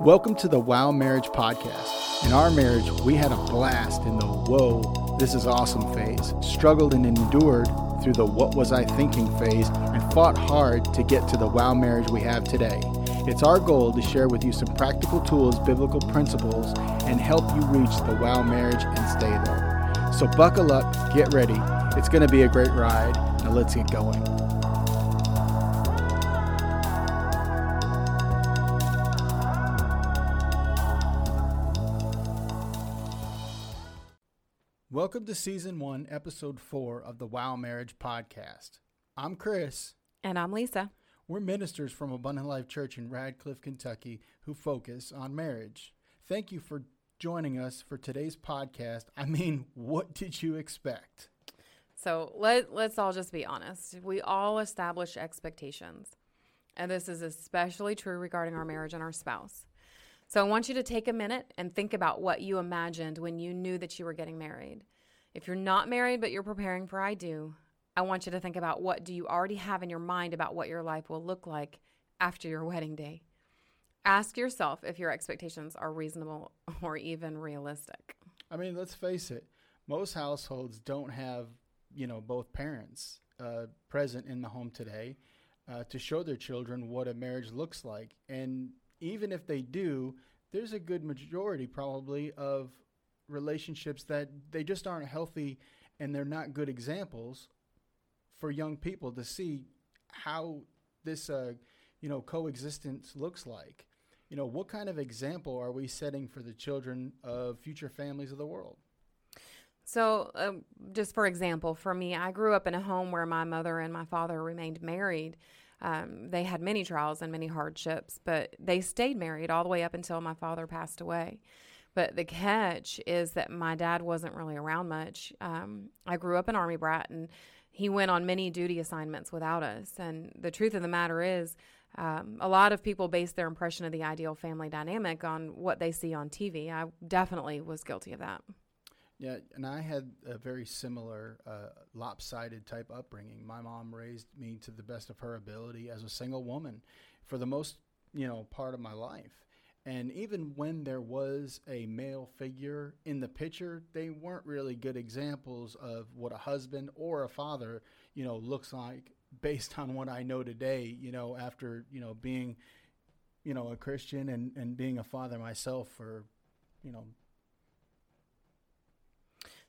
Welcome to the Wow Marriage Podcast. In our marriage, we had a blast in the whoa, this is awesome phase, struggled and endured through the what was I thinking phase, and fought hard to get to the wow marriage we have today. It's our goal to share with you some practical tools, biblical principles, and help you reach the wow marriage and stay there. So buckle up, get ready. It's going to be a great ride. Now let's get going. To Season 1, Episode 4 of the Wow Marriage Podcast. I'm Chris. And I'm Lisa. We're ministers from Abundant Life Church in Radcliff, Kentucky, who focus on marriage. Thank you for joining us for today's podcast. I mean, what did you expect? So let, let's all just be honest. We all establish expectations. And this is especially true regarding our marriage and our spouse. So I want you to take a minute and think about what you imagined when you knew that you were getting married. If you're not married but you're preparing for I do, I want you to think about what do you already have in your mind about what your life will look like after your wedding day. Ask yourself if your expectations are reasonable or even realistic. I mean, let's face it. Most households don't have, you know, both parents uh, present in the home today uh, to show their children what a marriage looks like. And even if they do, there's a good majority probably of relationships that they just aren't healthy and they're not good examples for young people to see how this uh, you know coexistence looks like. You know what kind of example are we setting for the children of future families of the world? So um, just for example for me i grew up in a home where my mother and my father remained married. Um, they had many trials and many hardships, but they stayed married all the way up until my father passed away. But the catch is that my dad wasn't really around much. Um, I grew up an Army brat, and he went on many duty assignments without us. And the truth of the matter is, um, a lot of people base their impression of the ideal family dynamic on what they see on TV. I definitely was guilty of that. Yeah, and I had a very similar uh, lopsided type upbringing. My mom raised me to the best of her ability as a single woman for the most, you know, part of my life. And even when there was a male figure in the picture, they weren't really good examples of what a husband or a father, you know, looks like based on what I know today, you know, after, you know, being, you know, a Christian and, and being a father myself for, you know,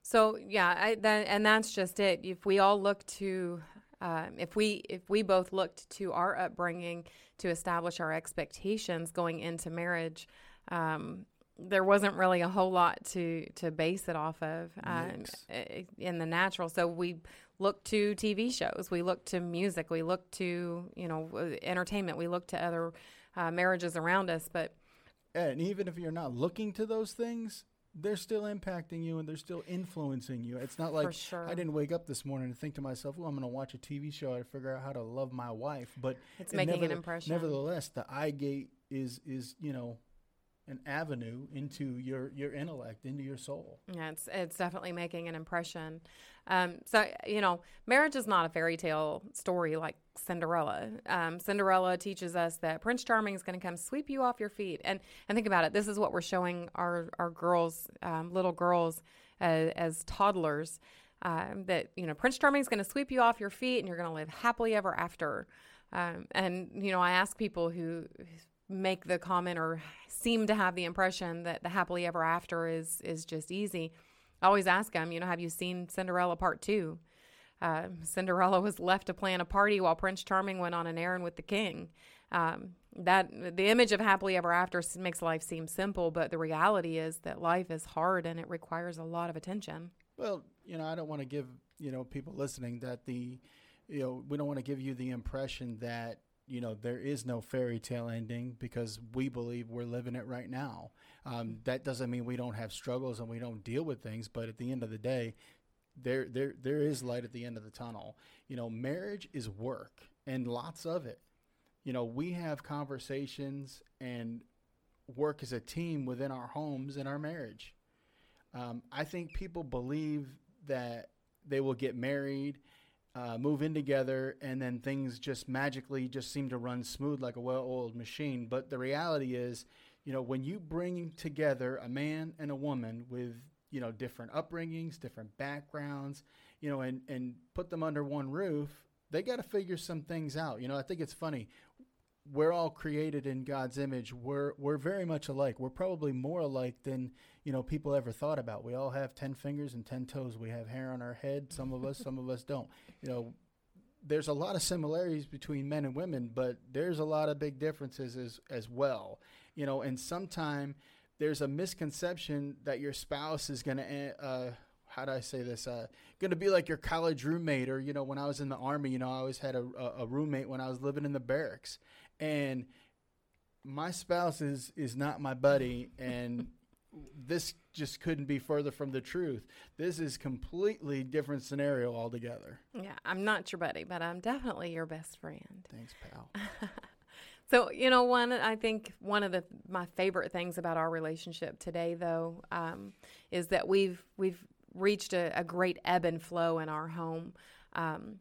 so yeah, I, that, and that's just it. If we all look to, um, if we if we both looked to our upbringing to establish our expectations going into marriage, um, there wasn't really a whole lot to to base it off of um, in the natural. So we look to TV shows, we look to music, we look to you know entertainment, we look to other uh, marriages around us, but. And even if you're not looking to those things, they're still impacting you and they're still influencing you. It's not like sure. I didn't wake up this morning and think to myself, "Oh, I'm going to watch a TV show to figure out how to love my wife." But it's making never, an impression. Nevertheless, the eye gate is is you know an avenue into your your intellect, into your soul. Yeah, it's it's definitely making an impression. Um, so you know, marriage is not a fairy tale story like Cinderella. Um, Cinderella teaches us that Prince Charming is going to come sweep you off your feet, and and think about it. This is what we're showing our our girls, um, little girls, as, as toddlers. Um, that you know, Prince Charming is going to sweep you off your feet, and you're going to live happily ever after. Um, and you know, I ask people who make the comment or seem to have the impression that the happily ever after is is just easy. I always ask them, you know, have you seen Cinderella Part Two? Uh, Cinderella was left to plan a party while Prince Charming went on an errand with the king. Um, that the image of happily ever after makes life seem simple, but the reality is that life is hard and it requires a lot of attention. Well, you know, I don't want to give you know people listening that the you know we don't want to give you the impression that you know there is no fairy tale ending because we believe we're living it right now. Um, that doesn't mean we don't have struggles and we don't deal with things but at the end of the day there there there is light at the end of the tunnel. You know marriage is work and lots of it. You know we have conversations and work as a team within our homes and our marriage. Um, i think people believe that they will get married uh, move in together, and then things just magically just seem to run smooth like a well-oiled machine. But the reality is, you know, when you bring together a man and a woman with, you know, different upbringings, different backgrounds, you know, and, and put them under one roof, they got to figure some things out. You know, I think it's funny. We're all created in God's image. We're we're very much alike. We're probably more alike than you know people ever thought about. We all have ten fingers and ten toes. We have hair on our head. Some of us, some of us don't. You know, there's a lot of similarities between men and women, but there's a lot of big differences as as well. You know, and sometimes there's a misconception that your spouse is going to eh, uh, how do I say this? Uh, going to be like your college roommate, or you know, when I was in the army, you know, I always had a, a roommate when I was living in the barracks, and my spouse is is not my buddy, and this just couldn't be further from the truth. This is completely different scenario altogether. Yeah, I'm not your buddy, but I'm definitely your best friend. Thanks, pal. so you know, one I think one of the my favorite things about our relationship today, though, um, is that we've we've reached a, a, great ebb and flow in our home. Um,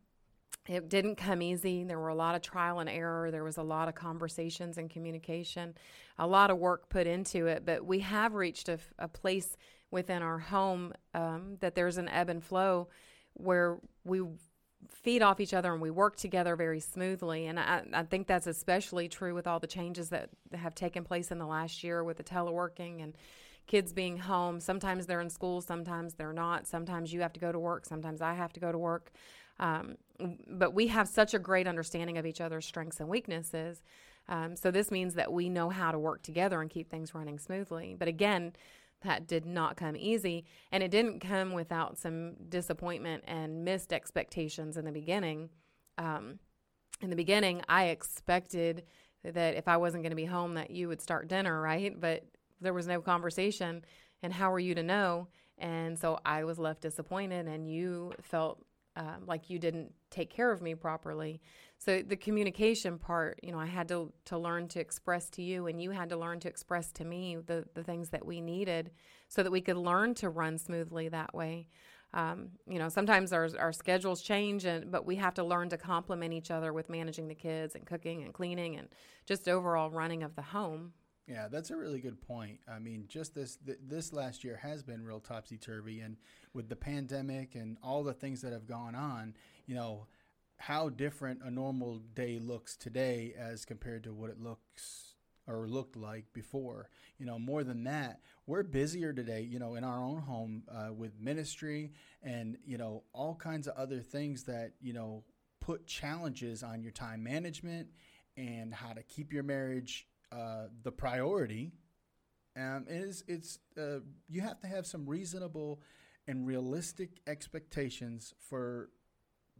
it didn't come easy. There were a lot of trial and error. There was a lot of conversations and communication, a lot of work put into it. But we have reached a, a place within our home um, that there's an ebb and flow where we feed off each other and we work together very smoothly. And I, I, think that's especially true with all the changes that have taken place in the last year with the teleworking and kids being home. Sometimes they're in school, sometimes they're not. Sometimes you have to go to work, sometimes I have to go to work. Um, but we have such a great understanding of each other's strengths and weaknesses. Um, so this means that we know how to work together and keep things running smoothly. But again, that did not come easy. And it didn't come without some disappointment and missed expectations in the beginning. Um, in the beginning, I expected that if I wasn't going to be home, that you would start dinner, right? But there was no conversation. And how were you to know? And so I was left disappointed, and you felt um, like you didn't take care of me properly. So the communication part, you know, I had to to learn to express to you, and you had to learn to express to me the the things that we needed, so that we could learn to run smoothly that way. Um, you know, sometimes our our schedules change, and but we have to learn to complement each other with managing the kids and cooking and cleaning and just overall running of the home. Yeah, that's a really good point. I mean, just this th- this last year has been real topsy turvy, and with the pandemic and all the things that have gone on, you know, how different a normal day looks today as compared to what it looks or looked like before. You know, more than that, we're busier today. You know, in our own home uh, with ministry and you know all kinds of other things that you know put challenges on your time management and how to keep your marriage uh, the priority um, is it's uh, you have to have some reasonable and realistic expectations for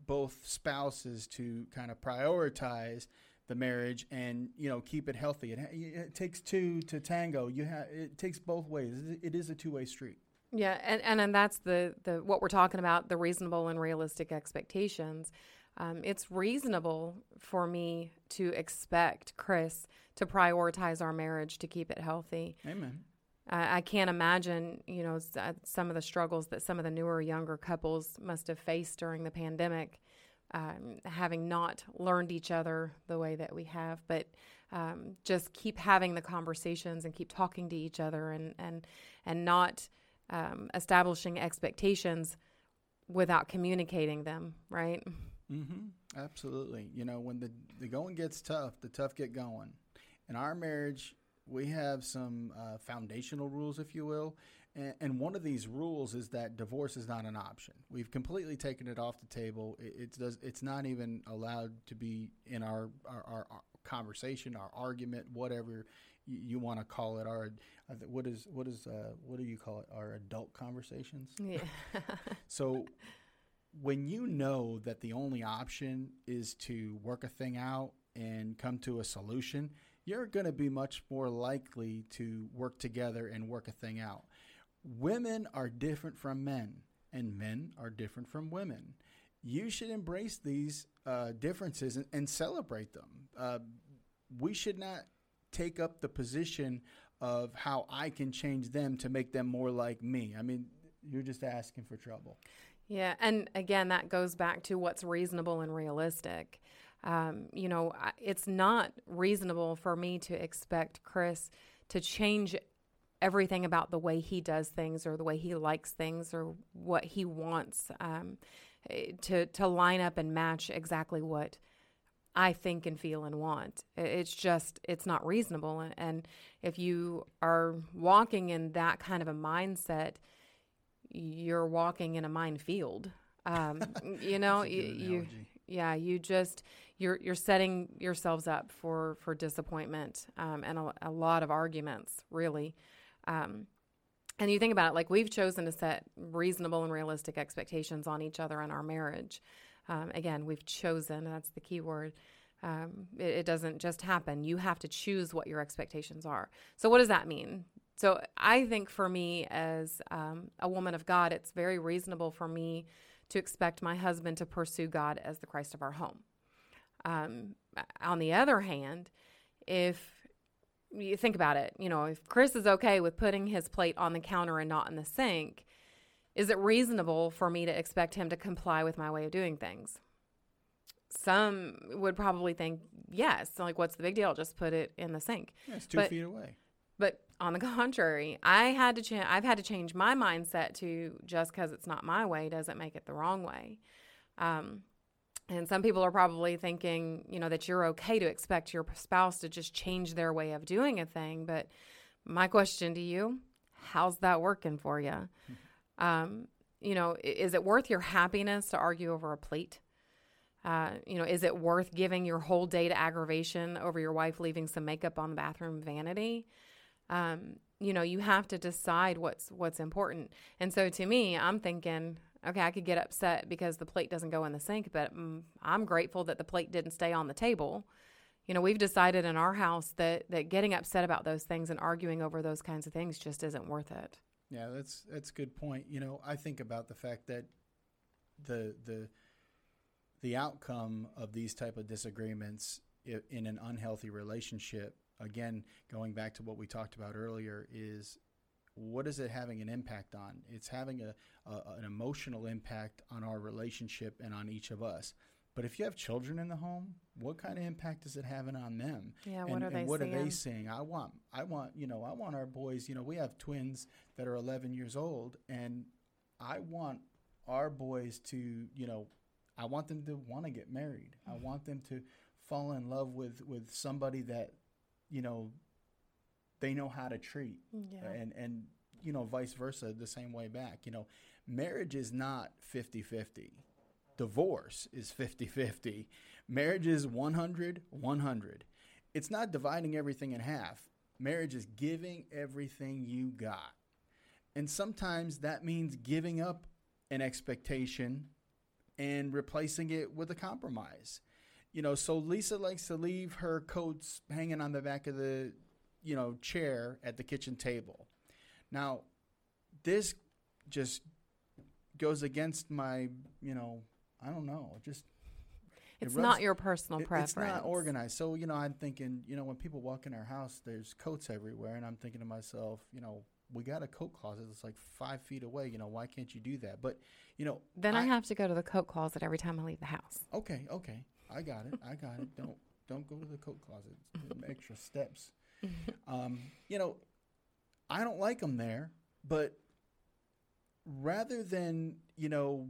both spouses to kind of prioritize the marriage and you know keep it healthy. It, it takes two to tango. You have it takes both ways. It is a two way street. Yeah, and, and and that's the the what we're talking about the reasonable and realistic expectations. Um, it's reasonable for me to expect Chris to prioritize our marriage to keep it healthy. Amen. I, I can't imagine, you know, uh, some of the struggles that some of the newer, younger couples must have faced during the pandemic, um, having not learned each other the way that we have. But um, just keep having the conversations and keep talking to each other, and and and not um, establishing expectations without communicating them. Right. Mm-hmm. Absolutely. You know, when the the going gets tough, the tough get going. In our marriage, we have some uh, foundational rules, if you will. And, and, one of these rules is that divorce is not an option. We've completely taken it off the table. It, it does. It's not even allowed to be in our our, our, our conversation, our argument, whatever you, you want to call it. Our uh, what is what is uh, what do you call it? Our adult conversations. Yeah. so when you know that the only option is to work a thing out and come to a solution, you're going to be much more likely to work together and work a thing out. Women are different from men, and men are different from women. You should embrace these uh, differences and, and, celebrate them. Uh, we should not take up the position of how I can change them to make them more like me. I mean, you're just asking for trouble. Yeah, and again, that goes back to what's reasonable and realistic. Um, you know, it's not reasonable for me to expect Chris to change everything about the way he does things or the way he likes things or what he wants um, eh, to to line up and match exactly what I think and feel and want. It's just it's not reasonable. And if you are walking in that kind of a mindset, you're walking in a minefield. Um, you know, you, you yeah, you just you're you're setting yourselves up for for disappointment um, and a, a, lot of arguments, really. Um, and you think about it, like we've chosen to set reasonable and realistic expectations on each other in our marriage. Um, again, we've chosen. That's the key word. Um, it, it doesn't just happen. You have to choose what your expectations are. So, what does that mean? So, I think for me, as um, a woman of God, it's very reasonable for me to expect my husband to pursue God as the Christ of our home. Um, on the other hand, if you think about it, you know, if Chris is okay with putting his plate on the counter and not in the sink, is it reasonable for me to expect him to comply with my way of doing things? Some would probably think yes. Like, what's the big deal? Just put it in the sink. Yeah, it's two but, feet away. But on the contrary, I had to change. I've had to change my mindset to just because it's not my way doesn't make it the wrong way. Um, and some people are probably thinking, you know, that you're okay to expect your spouse to just change their way of doing a thing. But my question to you, how's that working for you? Um, you know, is it worth your happiness to argue over a plate? Uh, you know, is it worth giving your whole day to aggravation over your wife leaving some makeup on the bathroom vanity? Um, you know, you have to decide what's what's important. And so to me, I'm thinking, okay, I could get upset because the plate doesn't go in the sink, but mm, I'm grateful that the plate didn't stay on the table. You know, we've decided in our house that that getting upset about those things and arguing over those kinds of things just isn't worth it. Yeah, that's that's a good point. You know, I think about the fact that the the the outcome of these type of disagreements in an unhealthy relationship again going back to what we talked about earlier is what is it having an impact on it's having a, a, an emotional impact on our relationship and on each of us but if you have children in the home what kind of impact is it having on them yeah and, what are they what seeing? are they seeing i want i want you know i want our boys you know we have twins that are 11 years old and i want our boys to you know I want them to want to get married. Mm-hmm. I want them to fall in love with with somebody that you know they know how to treat, yeah. and and you know vice versa the same way back. You know, marriage is not 50-50. Divorce is 50-50. Marriage is 100 100. It's not dividing everything in half. Marriage is giving everything you got. And sometimes that means giving up an expectation and replacing it with a compromise. You know, so Lisa likes to leave her coats hanging on the back of the, you know, chair at the kitchen table. Now, this just goes against my, you know, I don't know, just it's it not your personal it, preference. It's not organized. So, you know, I'm thinking, you know, when people walk in our house, there's coats everywhere. And I'm thinking to myself, you know, we got a coat closet that's like five feet away. You know, why can't you do that? But you know, then I, I have to go to the coat closet every time I leave the house. Okay, okay, I got it. I got it. Don't don't go to the coat closet. extra steps. Um, you know, I don't like them there, but rather than you know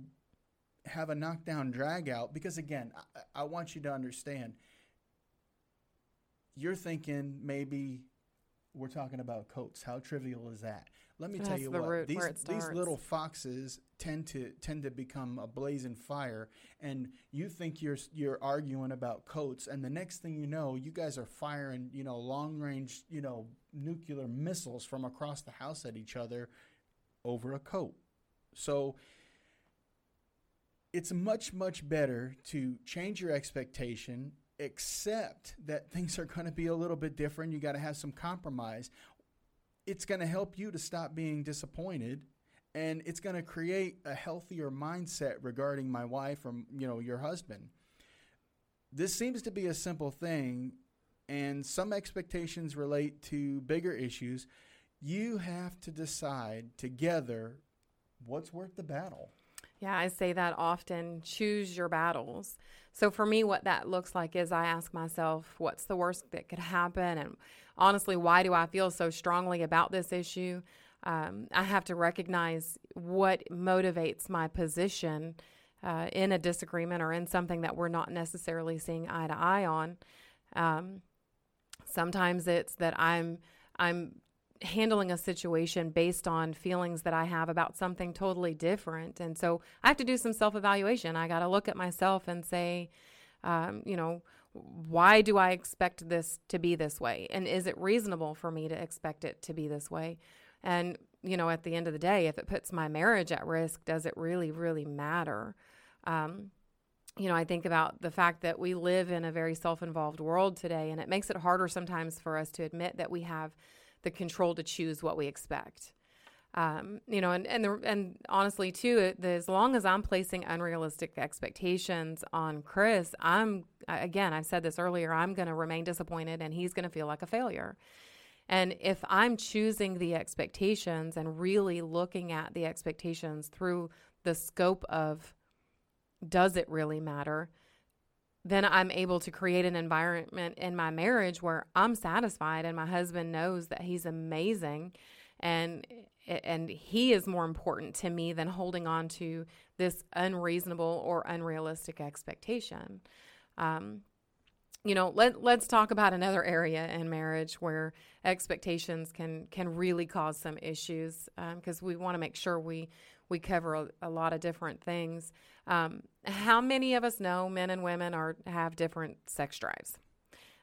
have a knockdown drag out, because again, I, I want you to understand. You're thinking maybe we're talking about coats. How trivial is that? Let me That's tell you the what these these little foxes tend to tend to become a blazing fire, and you think you're you're arguing about coats, and the next thing you know, you guys are firing you know long range you know nuclear missiles from across the house at each other over a coat. So it's much much better to change your expectation accept that things are going to be a little bit different. You got to have some compromise. It's going to help you to stop being disappointed and it's going to create a healthier mindset regarding my wife or you know your husband. This seems to be a simple thing and some expectations relate to bigger issues. You have to decide together what's worth the battle. Yeah, I say that often. Choose your battles. So for me, what that looks like is I ask myself, what's the worst that could happen? And honestly, why do I feel so strongly about this issue? Um, I have to recognize what motivates my position uh, in a disagreement or in something that we're not necessarily seeing eye to eye on. Um, sometimes it's that I'm I'm handling a situation based on feelings that I have about something totally different, and so I have to do some self evaluation. I got to look at myself and say, um, you know, why do I expect this to be this way, and is it reasonable for me to expect it to be this way? And you know, at the end of the day, if it puts my marriage at risk, does it really, really matter? Um, you know, I think about the fact that we live in a very self involved world today, and it makes it harder sometimes for us to admit that we have the control to choose what we expect. Um, you know, and and the, and honestly, too, the, as long as I'm placing unrealistic expectations on Chris, I'm again, I've said this earlier, I'm going to remain disappointed, and he's going to feel like a failure. And if I'm choosing the expectations and really looking at the expectations through the scope of does it really matter? Then I'm able to create an environment in my marriage where I'm satisfied and my husband knows that he's amazing and and he is more important to me than holding on to this unreasonable or unrealistic expectation. Um, you know, let let's talk about another area in marriage where expectations can can really cause some issues because um, we want to make sure we we cover a, a lot of different things. Um, how many of us know men and women are have different sex drives?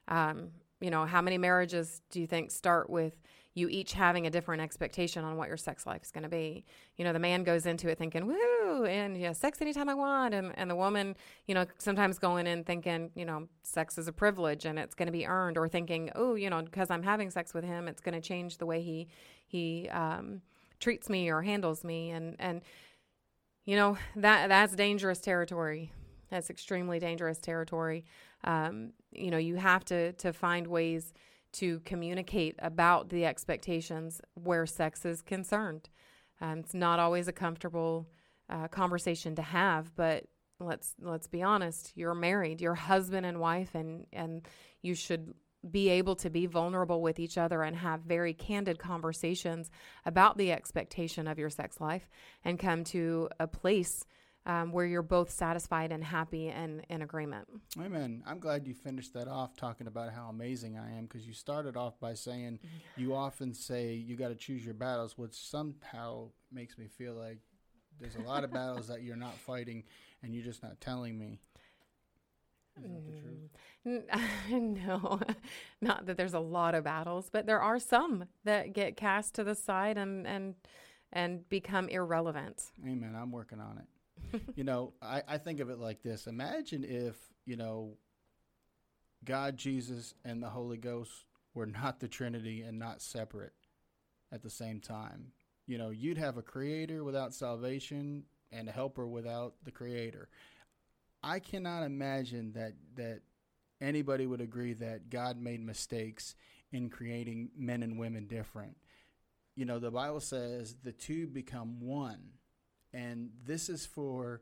Um, you know, how many marriages do you think start with you each having a different expectation on what your sex life is going to be? You know, the man goes into it thinking, woo, and yeah, sex anytime I want. And, and the woman, you know, sometimes going in thinking, you know, sex is a privilege and it's going to be earned, or thinking, oh, you know, because I'm having sex with him, it's going to change the way he, he, um, treats me or handles me and and you know that that's dangerous territory. That's extremely dangerous territory. Um, you know you have to to find ways to communicate about the expectations where sex is concerned. Um, it's not always a comfortable uh, conversation to have but let's let's be honest you're married you're husband and wife and and you should be able to be vulnerable with each other and have very candid conversations about the expectation of your sex life and come to a place um, where you're both satisfied and happy and in agreement. Amen. I'm glad you finished that off talking about how amazing I am because you started off by saying you often say you got to choose your battles, which somehow makes me feel like there's a lot of battles that you're not fighting and you're just not telling me. no, not that there's a lot of battles, but there are some that get cast to the side and and and become irrelevant. Amen. I'm working on it. you know, I, I think of it like this. Imagine if, you know, God, Jesus, and the Holy Ghost were not the Trinity and not separate at the same time. You know, you'd have a creator without salvation and a helper without the creator. I cannot imagine that that anybody would agree that God made mistakes in creating men and women different. You know, the Bible says the two become one, and this is for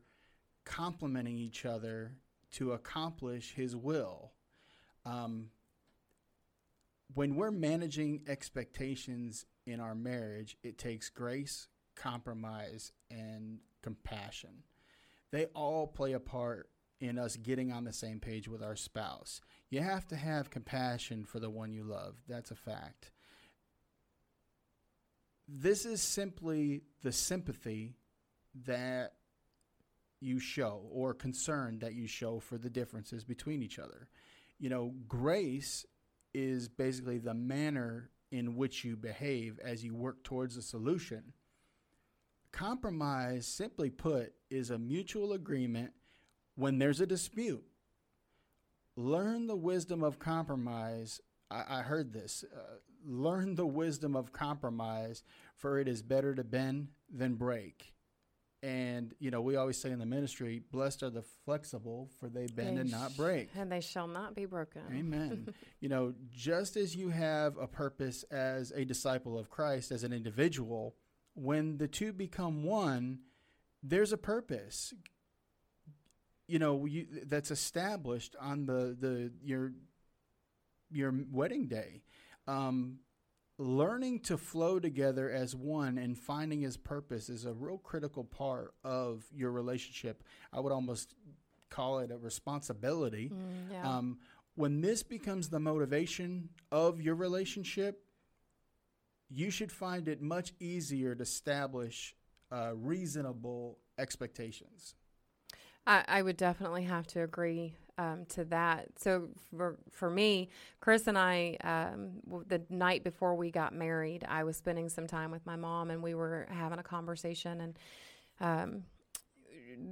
complementing each other to accomplish His will. Um, when we're managing expectations in our marriage, it takes grace, compromise, and compassion they all play a part in us getting on the same page with our spouse. You have to have compassion for the one you love. That's a fact. This is simply the sympathy that you show or concern that you show for the differences between each other. You know, grace is basically the manner in which you behave as you work towards a solution. Compromise, simply put, is a mutual agreement when there's a dispute. Learn the wisdom of compromise. I, I heard this. Uh, learn the wisdom of compromise, for it is better to bend than break. And, you know, we always say in the ministry, blessed are the flexible, for they bend they and not break. And they shall not be broken. Amen. you know, just as you have a purpose as a disciple of Christ, as an individual, when the two become one, there's a purpose. You know, you, that's established on the the your your wedding day. Um, learning to flow together as one and finding his purpose is a real critical part of your relationship. I would almost call it a responsibility. Mm, yeah. Um, when this becomes the motivation of your relationship, you should find it much easier to establish uh, reasonable expectations. I, I would definitely have to agree um, to that. So for for me, Chris and I, um, the night before we got married, I was spending some time with my mom, and we were having a conversation, and um,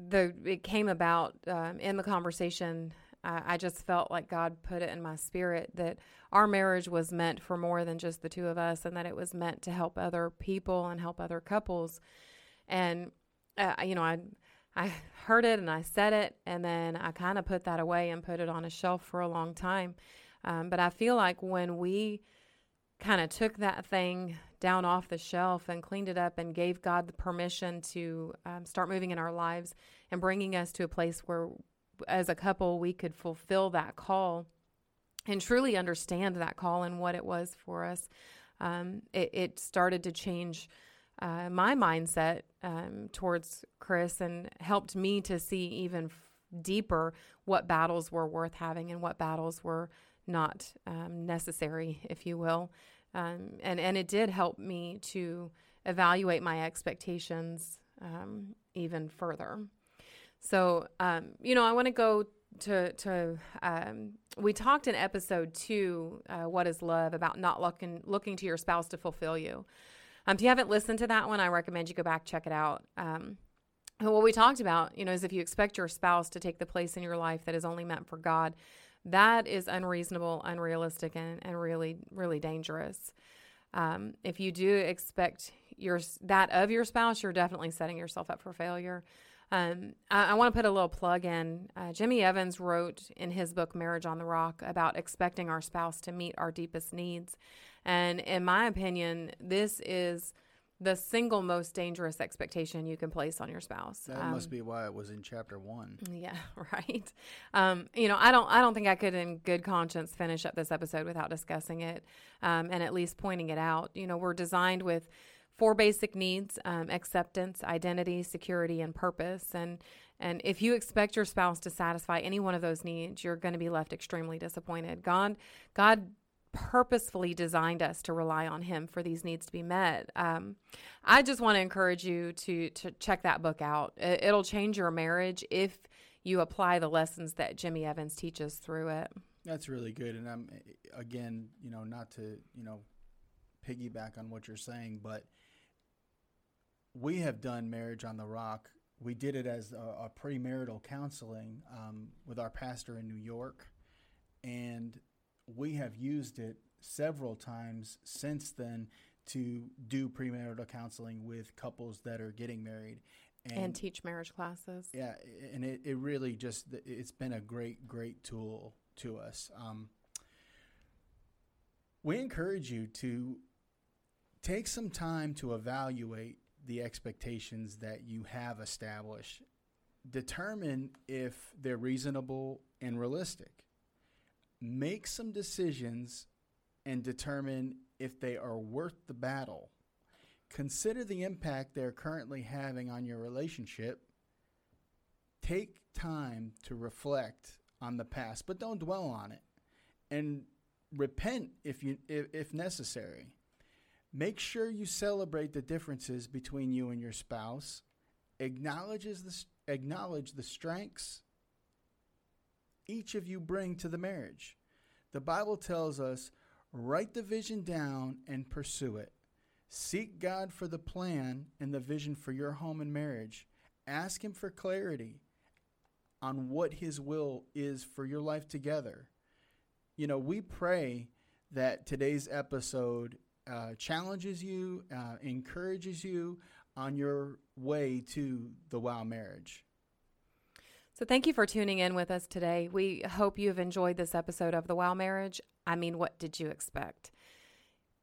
the it came about um, in the conversation. I, I just felt like God put it in my spirit that our marriage was meant for more than just the two of us, and that it was meant to help other people and help other couples. And uh, you know, I I heard it and I said it, and then I kind of put that away and put it on a shelf for a long time. Um, but I feel like when we kind of took that thing down off the shelf and cleaned it up and gave God the permission to um, start moving in our lives and bringing us to a place where, as a couple, we could fulfill that call and truly understand that call and what it was for us. Um, it, it started to change uh, my mindset um, towards Chris and helped me to see even f- deeper what battles were worth having and what battles were not um, necessary, if you will. Um, and, and it did help me to evaluate my expectations um, even further. So, um, you know, I want to go to, to um, we talked in episode two, uh, What is Love, about not looking, looking to your spouse to fulfill you. Um, if you haven't listened to that one, I recommend you go back check it out. Um, what we talked about, you know, is if you expect your spouse to take the place in your life that is only meant for God, that is unreasonable, unrealistic, and, and really, really dangerous. Um, if you do expect your that of your spouse, you're definitely setting yourself up for failure. Um, I, I want to put a little plug in. Uh, Jimmy Evans wrote in his book Marriage on the Rock about expecting our spouse to meet our deepest needs. And in my opinion, this is the single most dangerous expectation you can place on your spouse. That um, must be why it was in chapter one. Yeah, right. Um, you know, I don't, I don't think I could, in good conscience, finish up this episode without discussing it um, and at least pointing it out. You know, we're designed with four basic needs: um, acceptance, identity, security, and purpose. And and if you expect your spouse to satisfy any one of those needs, you're going to be left extremely disappointed. God, God purposefully designed us to rely on him for these needs to be met. Um, I just want to encourage you to to check that book out. It, will change your marriage if you apply the lessons that Jimmy Evans teaches through it. That's really good, and I'm again, you know, not to you know piggyback on what you're saying, but we have done marriage on the rock. We did it as a, a premarital counseling um, with our pastor in New York, and we have used it several times since then to do premarital counseling with couples that are getting married and, and teach marriage classes. Yeah, and it, it really just it's been a great great tool to us. Um, we encourage you to take some time to evaluate the expectations that you have established. Determine if they're reasonable and realistic make some decisions and determine if they are worth the battle. Consider the impact they're currently having on your relationship. Take time to reflect on the past, but don't dwell on it. And repent if you if, if necessary. Make sure you celebrate the differences between you and your spouse. Acknowledges the, acknowledge the strengths each of you bring to the marriage. The Bible tells us write the vision down and pursue it. Seek God for the plan and the vision for your home and marriage. Ask Him for clarity on what His will is for your life together. You know, we pray that today's episode uh, challenges you, uh, encourages you on your way to the wow marriage. So, thank you for tuning in with us today. We hope you have enjoyed this episode of The Wow Marriage. I mean, what did you expect?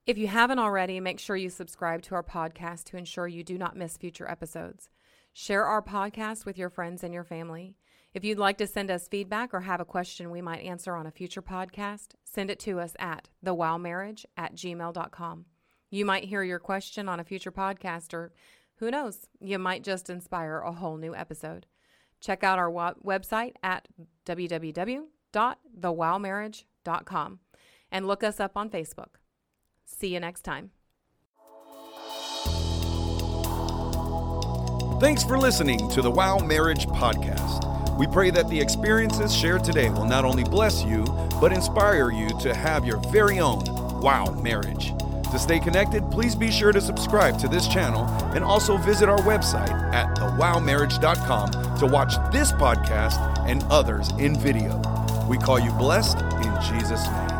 If you haven't already, make sure you subscribe to our podcast to ensure you do not miss future episodes. Share our podcast with your friends and your family. If you'd like to send us feedback or have a question we might answer on a future podcast, send it to us at thewowmarriage at gmail.com. You might hear your question on a future podcast, or who knows, you might just inspire a whole new episode. Check out our website at www.thewowmarriage.com and look us up on Facebook. See you next time. Thanks for listening to the Wow Marriage Podcast. We pray that the experiences shared today will not only bless you, but inspire you to have your very own wow marriage. To stay connected, please be sure to subscribe to this channel and also visit our website at thewowmarriage.com to watch this podcast and others in video. We call you blessed in Jesus' name.